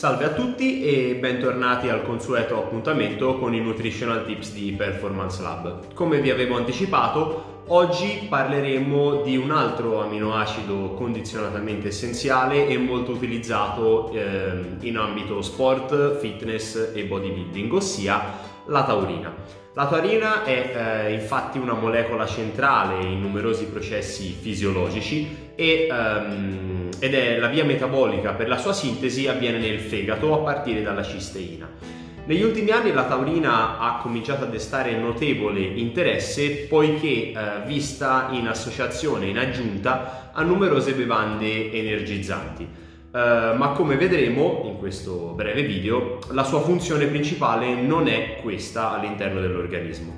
Salve a tutti e bentornati al consueto appuntamento con i Nutritional Tips di Performance Lab. Come vi avevo anticipato, oggi parleremo di un altro aminoacido condizionatamente essenziale e molto utilizzato eh, in ambito sport, fitness e bodybuilding, ossia la taurina. La taurina è eh, infatti una molecola centrale in numerosi processi fisiologici e, um, ed è la via metabolica per la sua sintesi avviene nel fegato a partire dalla cisteina. Negli ultimi anni la taurina ha cominciato a destare notevole interesse poiché eh, vista in associazione, in aggiunta a numerose bevande energizzanti. Uh, ma come vedremo in questo breve video, la sua funzione principale non è questa all'interno dell'organismo.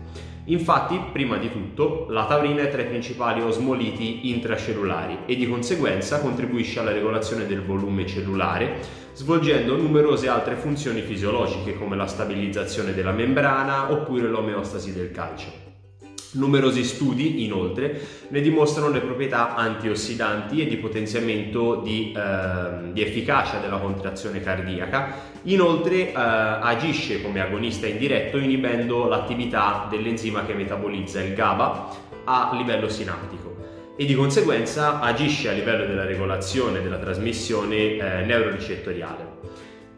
Infatti, prima di tutto, la taurina è tra i principali osmoliti intracellulari e di conseguenza contribuisce alla regolazione del volume cellulare, svolgendo numerose altre funzioni fisiologiche come la stabilizzazione della membrana oppure l'omeostasi del calcio. Numerosi studi, inoltre, ne dimostrano le proprietà antiossidanti e di potenziamento di, eh, di efficacia della contrazione cardiaca. Inoltre eh, agisce come agonista indiretto inibendo l'attività dell'enzima che metabolizza il GABA a livello sinaptico e di conseguenza agisce a livello della regolazione della trasmissione eh, neuroricettoriale.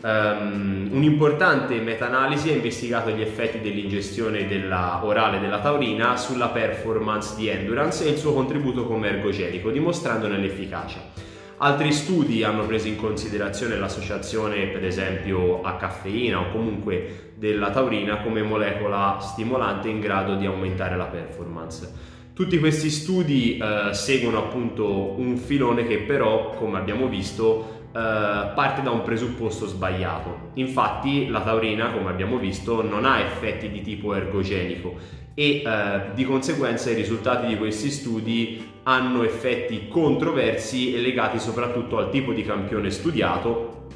Um, un'importante meta-analisi ha investigato gli effetti dell'ingestione della orale della taurina sulla performance di endurance e il suo contributo come ergogenico, dimostrandone l'efficacia. Altri studi hanno preso in considerazione l'associazione, per esempio, a caffeina o comunque della taurina come molecola stimolante in grado di aumentare la performance. Tutti questi studi eh, seguono appunto un filone che però, come abbiamo visto, parte da un presupposto sbagliato. Infatti la taurina, come abbiamo visto, non ha effetti di tipo ergogenico e uh, di conseguenza i risultati di questi studi hanno effetti controversi e legati soprattutto al tipo di campione studiato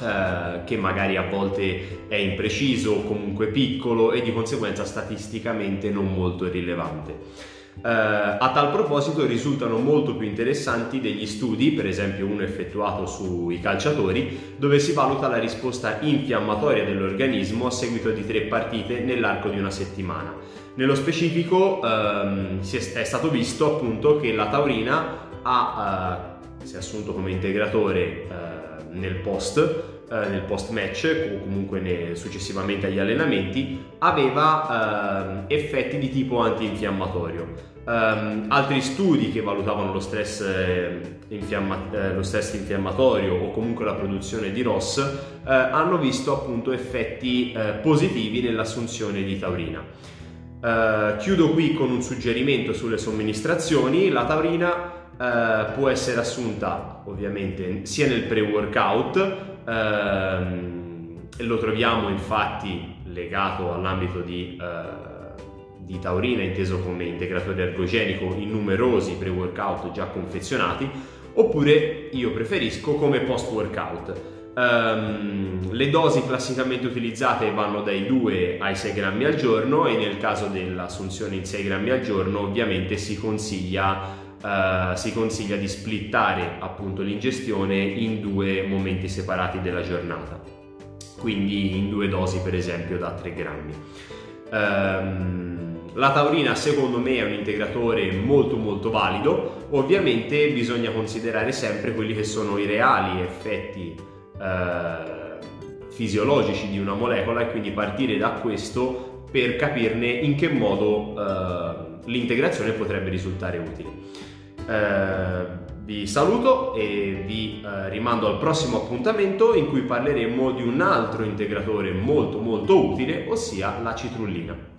uh, che magari a volte è impreciso o comunque piccolo e di conseguenza statisticamente non molto rilevante. Uh, a tal proposito risultano molto più interessanti degli studi, per esempio uno effettuato sui calciatori, dove si valuta la risposta infiammatoria dell'organismo a seguito di tre partite nell'arco di una settimana. Nello specifico um, è, stato visto appunto che la taurina ha, uh, si è assunto come integratore uh, nel post nel post match o comunque nel, successivamente agli allenamenti aveva effetti di tipo antinfiammatorio Um, altri studi che valutavano lo stress, eh, infiamma- eh, lo stress, infiammatorio o comunque la produzione di ROS eh, hanno visto appunto effetti eh, positivi nell'assunzione di taurina. Uh, chiudo qui con un suggerimento sulle somministrazioni. La taurina può essere assunta ovviamente sia nel pre-workout, uh, lo troviamo infatti legato all'ambito di di taurina inteso come integratore ergogenico in numerosi pre-workout già confezionati, oppure io preferisco come post-workout. Um, le dosi classicamente utilizzate vanno dai 2 ai 6 grammi al giorno e nel caso dell'assunzione in 6 grammi al giorno ovviamente si consiglia, uh, si consiglia di splittare appunto l'ingestione in due momenti separati della giornata, quindi in due dosi per esempio da 3 grammi. Um, la taurina secondo me è un integratore molto molto valido, ovviamente bisogna considerare sempre quelli che sono i reali effetti eh, fisiologici di una molecola e quindi partire da questo per capirne in che modo eh, l'integrazione potrebbe risultare utile. Eh, vi saluto e vi eh, rimando al prossimo appuntamento in cui parleremo di un altro integratore molto molto utile, ossia la citrullina.